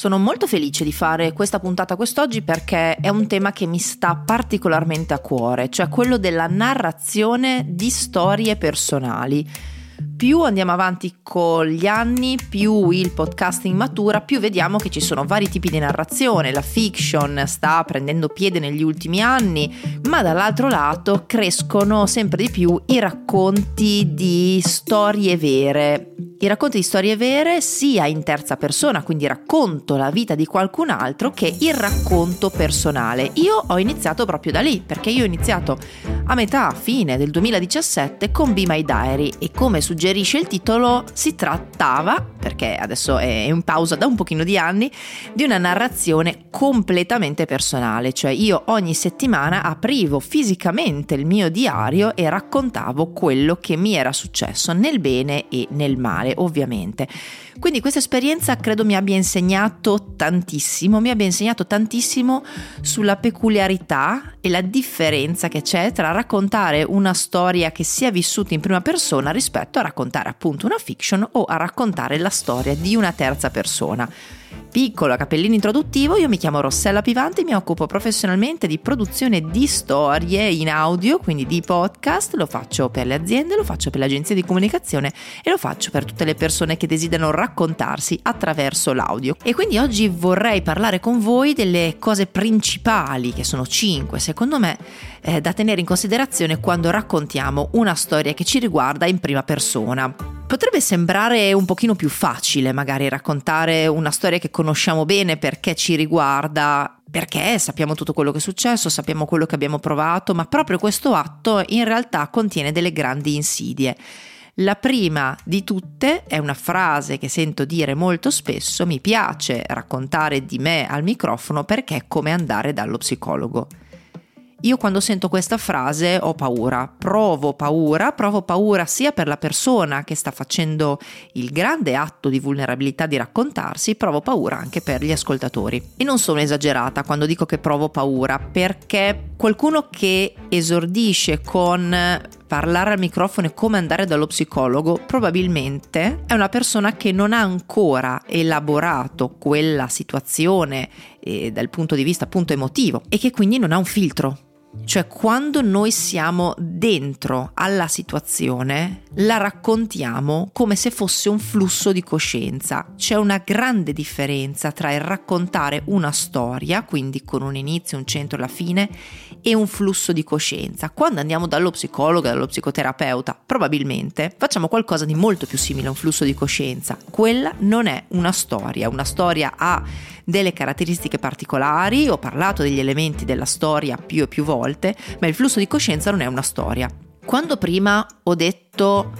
Sono molto felice di fare questa puntata quest'oggi perché è un tema che mi sta particolarmente a cuore, cioè quello della narrazione di storie personali più andiamo avanti con gli anni, più il podcasting matura, più vediamo che ci sono vari tipi di narrazione. La fiction sta prendendo piede negli ultimi anni, ma dall'altro lato crescono sempre di più i racconti di storie vere. I racconti di storie vere sia in terza persona, quindi racconto la vita di qualcun altro, che il racconto personale. Io ho iniziato proprio da lì, perché io ho iniziato a metà fine del 2017 con Be My Diary e come suggerisce il titolo si trattava, perché adesso è in pausa da un pochino di anni, di una narrazione completamente personale, cioè io ogni settimana aprivo fisicamente il mio diario e raccontavo quello che mi era successo nel bene e nel male, ovviamente. Quindi questa esperienza credo mi abbia insegnato tantissimo, mi abbia insegnato tantissimo sulla peculiarità e la differenza che c'è tra raccontare una storia che sia vissuta in prima persona rispetto a raccontare appunto una fiction o a raccontare la storia di una terza persona. Piccolo cappellino introduttivo, io mi chiamo Rossella Pivante e mi occupo professionalmente di produzione di storie in audio, quindi di podcast, lo faccio per le aziende, lo faccio per le agenzie di comunicazione e lo faccio per tutte le persone che desiderano raccontarsi attraverso l'audio. E quindi oggi vorrei parlare con voi delle cose principali, che sono cinque secondo me, eh, da tenere in considerazione quando raccontiamo una storia che ci riguarda in prima persona. Potrebbe sembrare un pochino più facile magari raccontare una storia che conosciamo bene perché ci riguarda, perché sappiamo tutto quello che è successo, sappiamo quello che abbiamo provato, ma proprio questo atto in realtà contiene delle grandi insidie. La prima di tutte è una frase che sento dire molto spesso, mi piace raccontare di me al microfono perché è come andare dallo psicologo. Io quando sento questa frase ho paura, provo paura, provo paura sia per la persona che sta facendo il grande atto di vulnerabilità di raccontarsi, provo paura anche per gli ascoltatori. E non sono esagerata quando dico che provo paura, perché qualcuno che esordisce con parlare al microfono e come andare dallo psicologo, probabilmente è una persona che non ha ancora elaborato quella situazione eh, dal punto di vista appunto emotivo e che quindi non ha un filtro cioè quando noi siamo dentro alla situazione, la raccontiamo come se fosse un flusso di coscienza. C'è una grande differenza tra il raccontare una storia, quindi con un inizio, un centro e la fine, e un flusso di coscienza. Quando andiamo dallo psicologo, dallo psicoterapeuta, probabilmente facciamo qualcosa di molto più simile a un flusso di coscienza. Quella non è una storia, una storia ha delle caratteristiche particolari, ho parlato degli elementi della storia più e più volte, ma il flusso di coscienza non è una storia. Quando prima ho detto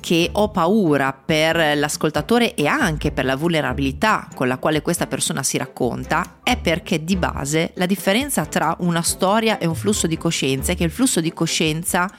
che ho paura per l'ascoltatore e anche per la vulnerabilità con la quale questa persona si racconta, è perché di base la differenza tra una storia e un flusso di coscienza è che il flusso di coscienza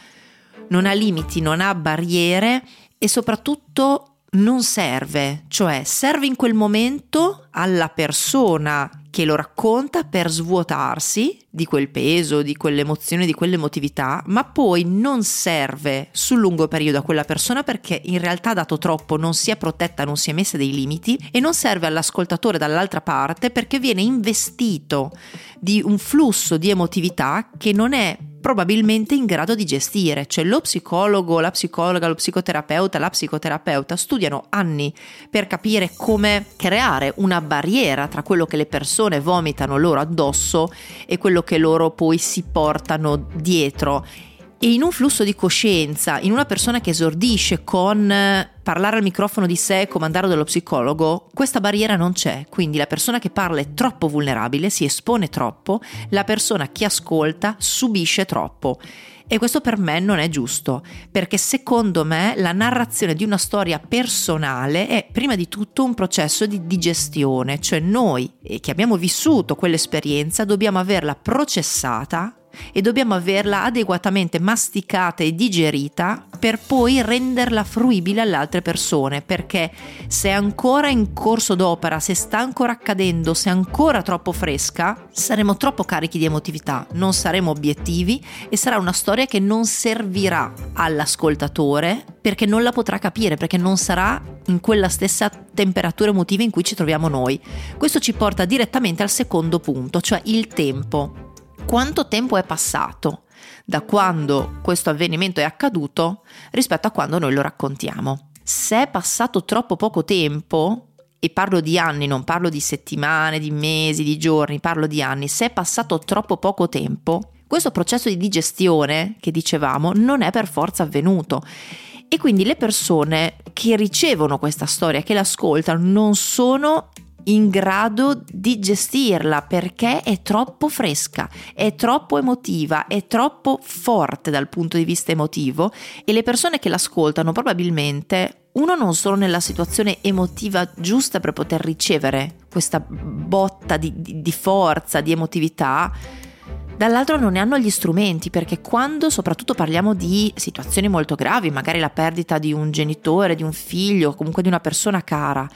non ha limiti, non ha barriere e soprattutto non serve, cioè serve in quel momento alla persona che lo racconta per svuotarsi di quel peso, di quell'emozione, di quell'emotività, ma poi non serve sul lungo periodo a quella persona perché in realtà dato troppo non si è protetta, non si è messa dei limiti e non serve all'ascoltatore dall'altra parte perché viene investito di un flusso di emotività che non è probabilmente in grado di gestire, cioè lo psicologo, la psicologa, lo psicoterapeuta, la psicoterapeuta studiano anni per capire come creare una barriera tra quello che le persone vomitano loro addosso e quello che loro poi si portano dietro. E in un flusso di coscienza, in una persona che esordisce con eh, parlare al microfono di sé e comandare dallo psicologo, questa barriera non c'è. Quindi la persona che parla è troppo vulnerabile, si espone troppo, la persona che ascolta subisce troppo. E questo per me non è giusto, perché secondo me la narrazione di una storia personale è prima di tutto un processo di digestione, cioè noi che abbiamo vissuto quell'esperienza dobbiamo averla processata e dobbiamo averla adeguatamente masticata e digerita per poi renderla fruibile alle altre persone, perché se è ancora in corso d'opera, se sta ancora accadendo, se è ancora troppo fresca, saremo troppo carichi di emotività, non saremo obiettivi e sarà una storia che non servirà all'ascoltatore perché non la potrà capire, perché non sarà in quella stessa temperatura emotiva in cui ci troviamo noi. Questo ci porta direttamente al secondo punto, cioè il tempo quanto tempo è passato da quando questo avvenimento è accaduto rispetto a quando noi lo raccontiamo. Se è passato troppo poco tempo, e parlo di anni, non parlo di settimane, di mesi, di giorni, parlo di anni, se è passato troppo poco tempo, questo processo di digestione che dicevamo non è per forza avvenuto. E quindi le persone che ricevono questa storia, che l'ascoltano, non sono in grado di gestirla perché è troppo fresca, è troppo emotiva, è troppo forte dal punto di vista emotivo e le persone che l'ascoltano probabilmente uno non sono nella situazione emotiva giusta per poter ricevere questa botta di, di, di forza, di emotività. Dall'altro non ne hanno gli strumenti perché quando soprattutto parliamo di situazioni molto gravi, magari la perdita di un genitore, di un figlio, comunque di una persona cara,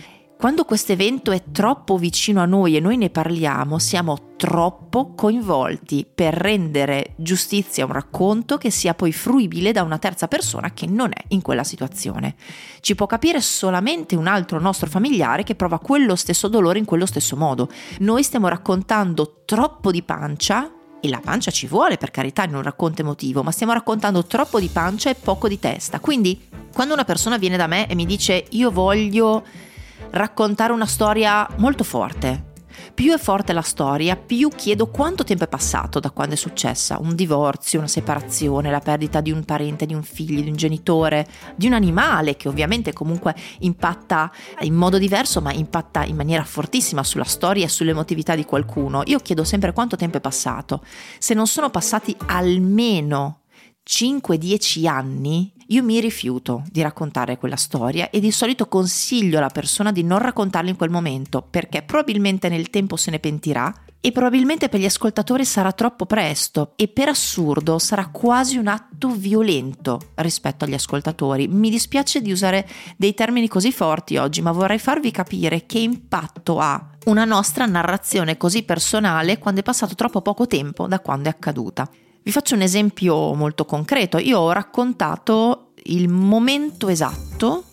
quando questo evento è troppo vicino a noi e noi ne parliamo, siamo troppo coinvolti per rendere giustizia a un racconto che sia poi fruibile da una terza persona che non è in quella situazione. Ci può capire solamente un altro nostro familiare che prova quello stesso dolore in quello stesso modo. Noi stiamo raccontando troppo di pancia e la pancia ci vuole per carità in un racconto emotivo, ma stiamo raccontando troppo di pancia e poco di testa. Quindi, quando una persona viene da me e mi dice io voglio raccontare una storia molto forte. Più è forte la storia, più chiedo quanto tempo è passato da quando è successa un divorzio, una separazione, la perdita di un parente, di un figlio, di un genitore, di un animale che ovviamente comunque impatta in modo diverso, ma impatta in maniera fortissima sulla storia e sull'emotività di qualcuno. Io chiedo sempre quanto tempo è passato. Se non sono passati almeno 5-10 anni, io mi rifiuto di raccontare quella storia e di solito consiglio alla persona di non raccontarla in quel momento perché probabilmente nel tempo se ne pentirà e probabilmente per gli ascoltatori sarà troppo presto e per assurdo sarà quasi un atto violento rispetto agli ascoltatori. Mi dispiace di usare dei termini così forti oggi, ma vorrei farvi capire che impatto ha una nostra narrazione così personale quando è passato troppo poco tempo da quando è accaduta. Vi faccio un esempio molto concreto. Io ho raccontato il momento esatto,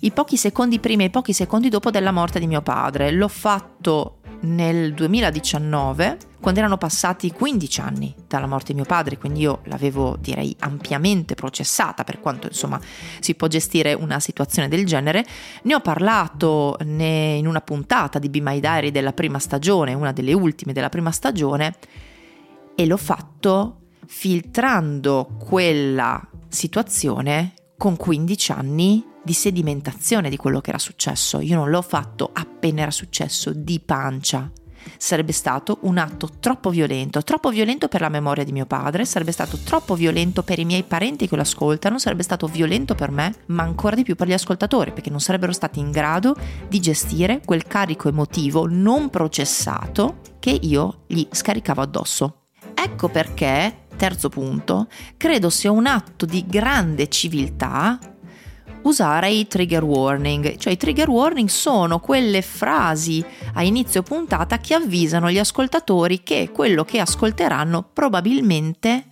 i pochi secondi prima e i pochi secondi dopo della morte di mio padre. L'ho fatto nel 2019, quando erano passati 15 anni dalla morte di mio padre, quindi io l'avevo direi ampiamente processata per quanto insomma si può gestire una situazione del genere. Ne ho parlato in una puntata di Be My Diary della prima stagione, una delle ultime della prima stagione, e l'ho fatto filtrando quella situazione con 15 anni di sedimentazione di quello che era successo. Io non l'ho fatto appena era successo di pancia. Sarebbe stato un atto troppo violento, troppo violento per la memoria di mio padre, sarebbe stato troppo violento per i miei parenti che lo ascoltano, sarebbe stato violento per me, ma ancora di più per gli ascoltatori, perché non sarebbero stati in grado di gestire quel carico emotivo non processato che io gli scaricavo addosso. Ecco perché terzo punto, credo sia un atto di grande civiltà usare i trigger warning, cioè i trigger warning sono quelle frasi a inizio puntata che avvisano gli ascoltatori che quello che ascolteranno probabilmente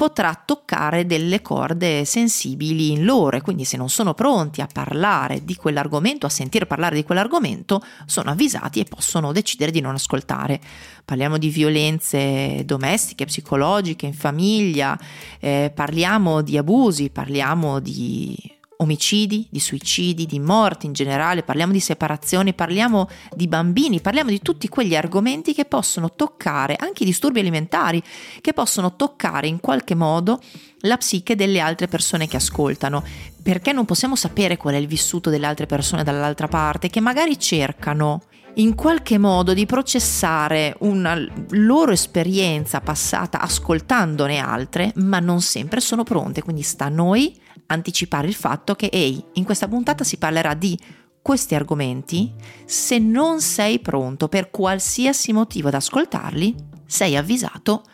potrà toccare delle corde sensibili in loro e quindi se non sono pronti a parlare di quell'argomento, a sentire parlare di quell'argomento, sono avvisati e possono decidere di non ascoltare. Parliamo di violenze domestiche, psicologiche, in famiglia, eh, parliamo di abusi, parliamo di omicidi, di suicidi, di morti in generale, parliamo di separazioni, parliamo di bambini, parliamo di tutti quegli argomenti che possono toccare, anche i disturbi alimentari, che possono toccare in qualche modo la psiche delle altre persone che ascoltano, perché non possiamo sapere qual è il vissuto delle altre persone dall'altra parte, che magari cercano in qualche modo di processare una loro esperienza passata ascoltandone altre, ma non sempre sono pronte, quindi sta a noi anticipare il fatto che, ehi, in questa puntata si parlerà di questi argomenti, se non sei pronto per qualsiasi motivo ad ascoltarli, sei avvisato,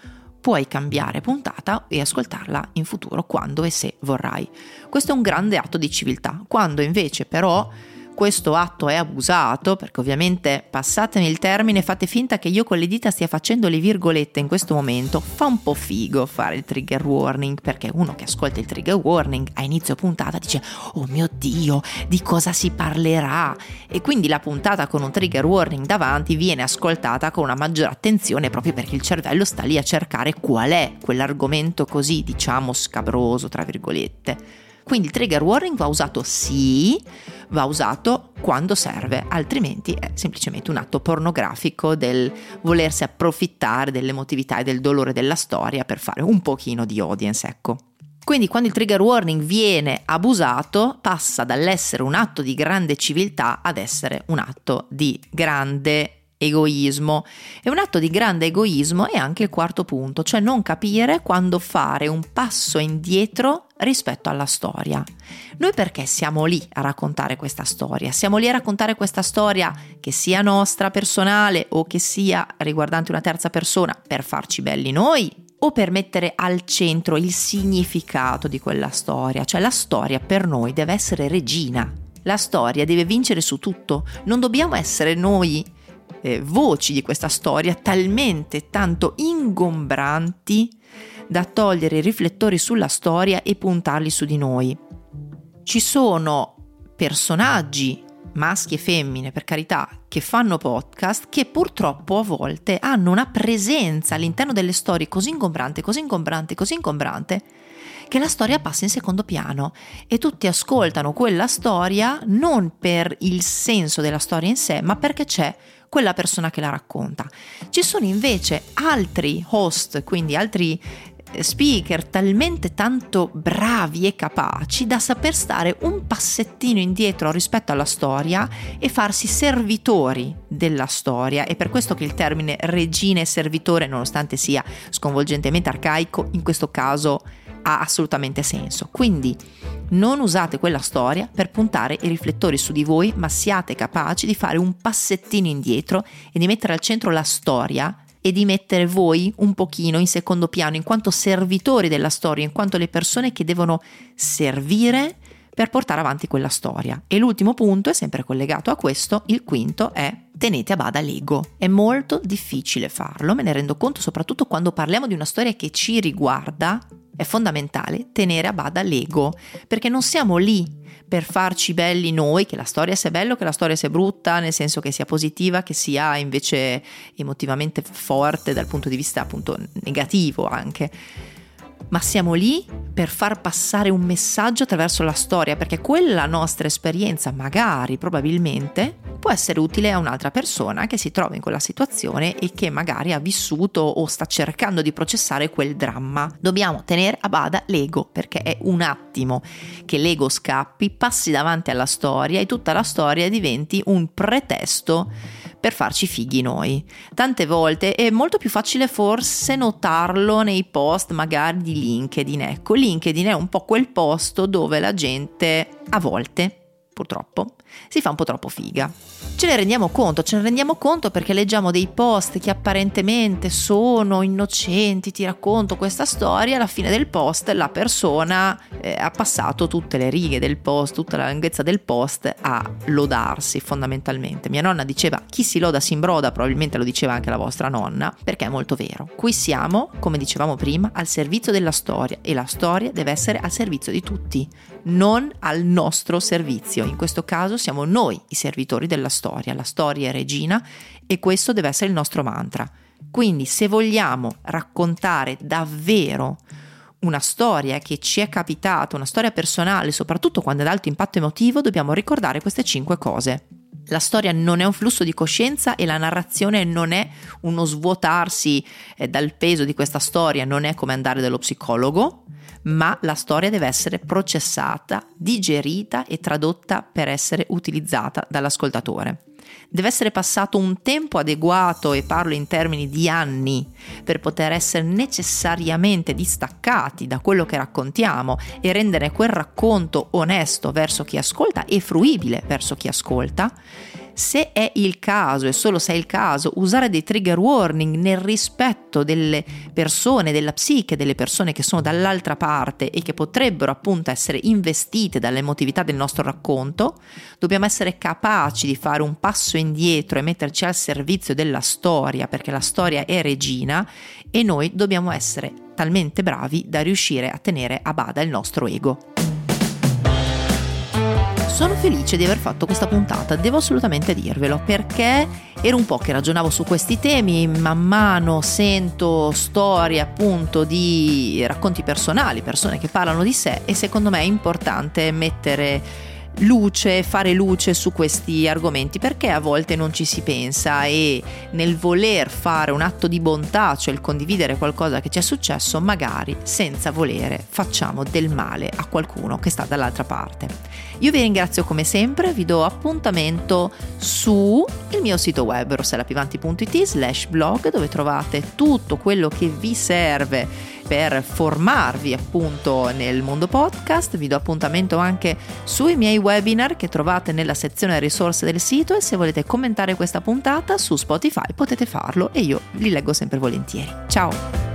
puoi cambiare puntata e ascoltarla in futuro quando e se vorrai. Questo è un grande atto di civiltà. Quando invece però questo atto è abusato, perché ovviamente passatemi il termine, fate finta che io con le dita stia facendo le virgolette in questo momento, fa un po' figo fare il trigger warning, perché uno che ascolta il trigger warning a inizio puntata dice "Oh mio Dio, di cosa si parlerà?" E quindi la puntata con un trigger warning davanti viene ascoltata con una maggiore attenzione proprio perché il cervello sta lì a cercare qual è quell'argomento così, diciamo, scabroso, tra virgolette. Quindi il trigger warning va usato sì, va usato quando serve, altrimenti è semplicemente un atto pornografico del volersi approfittare dell'emotività e del dolore della storia per fare un pochino di audience, ecco. Quindi quando il trigger warning viene abusato passa dall'essere un atto di grande civiltà ad essere un atto di grande egoismo. E un atto di grande egoismo è anche il quarto punto, cioè non capire quando fare un passo indietro rispetto alla storia. Noi perché siamo lì a raccontare questa storia? Siamo lì a raccontare questa storia che sia nostra personale o che sia riguardante una terza persona per farci belli noi o per mettere al centro il significato di quella storia, cioè la storia per noi deve essere regina. La storia deve vincere su tutto, non dobbiamo essere noi eh, voci di questa storia talmente tanto ingombranti da togliere i riflettori sulla storia e puntarli su di noi. Ci sono personaggi, maschi e femmine per carità, che fanno podcast che purtroppo a volte hanno una presenza all'interno delle storie così ingombrante, così ingombrante, così ingombrante che la storia passa in secondo piano e tutti ascoltano quella storia non per il senso della storia in sé, ma perché c'è quella persona che la racconta. Ci sono invece altri host, quindi altri eh, speaker talmente tanto bravi e capaci da saper stare un passettino indietro rispetto alla storia e farsi servitori della storia. È per questo che il termine regina e servitore, nonostante sia sconvolgentemente arcaico, in questo caso ha assolutamente senso. Quindi non usate quella storia per puntare i riflettori su di voi, ma siate capaci di fare un passettino indietro e di mettere al centro la storia e di mettere voi un pochino in secondo piano in quanto servitori della storia, in quanto le persone che devono servire per portare avanti quella storia. E l'ultimo punto è sempre collegato a questo, il quinto è tenete a bada l'ego. È molto difficile farlo, me ne rendo conto soprattutto quando parliamo di una storia che ci riguarda è fondamentale tenere a bada l'ego, perché non siamo lì per farci belli noi, che la storia sia bella che la storia sia brutta, nel senso che sia positiva, che sia invece emotivamente forte dal punto di vista appunto negativo anche ma siamo lì per far passare un messaggio attraverso la storia, perché quella nostra esperienza, magari, probabilmente, può essere utile a un'altra persona che si trova in quella situazione e che magari ha vissuto o sta cercando di processare quel dramma. Dobbiamo tenere a bada l'ego, perché è un attimo che l'ego scappi, passi davanti alla storia e tutta la storia diventi un pretesto per farci fighi noi. Tante volte è molto più facile forse notarlo nei post magari di LinkedIn. Ecco, LinkedIn è un po' quel posto dove la gente a volte purtroppo, si fa un po' troppo figa. Ce ne rendiamo conto, ce ne rendiamo conto perché leggiamo dei post che apparentemente sono innocenti, ti racconto questa storia, alla fine del post la persona eh, ha passato tutte le righe del post, tutta la lunghezza del post a lodarsi fondamentalmente. Mia nonna diceva chi si loda si imbroda, probabilmente lo diceva anche la vostra nonna, perché è molto vero. Qui siamo, come dicevamo prima, al servizio della storia e la storia deve essere al servizio di tutti, non al nostro servizio in questo caso siamo noi i servitori della storia, la storia è regina e questo deve essere il nostro mantra. Quindi se vogliamo raccontare davvero una storia che ci è capitata, una storia personale, soprattutto quando è ad alto impatto emotivo, dobbiamo ricordare queste cinque cose. La storia non è un flusso di coscienza e la narrazione non è uno svuotarsi eh, dal peso di questa storia, non è come andare dallo psicologo, ma la storia deve essere processata, digerita e tradotta per essere utilizzata dall'ascoltatore. Deve essere passato un tempo adeguato, e parlo in termini di anni, per poter essere necessariamente distaccati da quello che raccontiamo e rendere quel racconto onesto verso chi ascolta e fruibile verso chi ascolta se è il caso e solo se è il caso usare dei trigger warning nel rispetto delle persone, della psiche delle persone che sono dall'altra parte e che potrebbero appunto essere investite dall'emotività del nostro racconto, dobbiamo essere capaci di fare un passo indietro e metterci al servizio della storia perché la storia è regina e noi dobbiamo essere talmente bravi da riuscire a tenere a bada il nostro ego. Sono felice di aver fatto questa puntata, devo assolutamente dirvelo, perché era un po' che ragionavo su questi temi, man mano sento storie appunto di racconti personali, persone che parlano di sé e secondo me è importante mettere luce, fare luce su questi argomenti perché a volte non ci si pensa e nel voler fare un atto di bontà, cioè il condividere qualcosa che ci è successo, magari senza volere facciamo del male a qualcuno che sta dall'altra parte. Io vi ringrazio come sempre, vi do appuntamento su il mio sito web rosselapivanti.it slash blog dove trovate tutto quello che vi serve per formarvi appunto nel mondo podcast. Vi do appuntamento anche sui miei webinar che trovate nella sezione risorse del sito e se volete commentare questa puntata su Spotify potete farlo e io li leggo sempre volentieri. Ciao!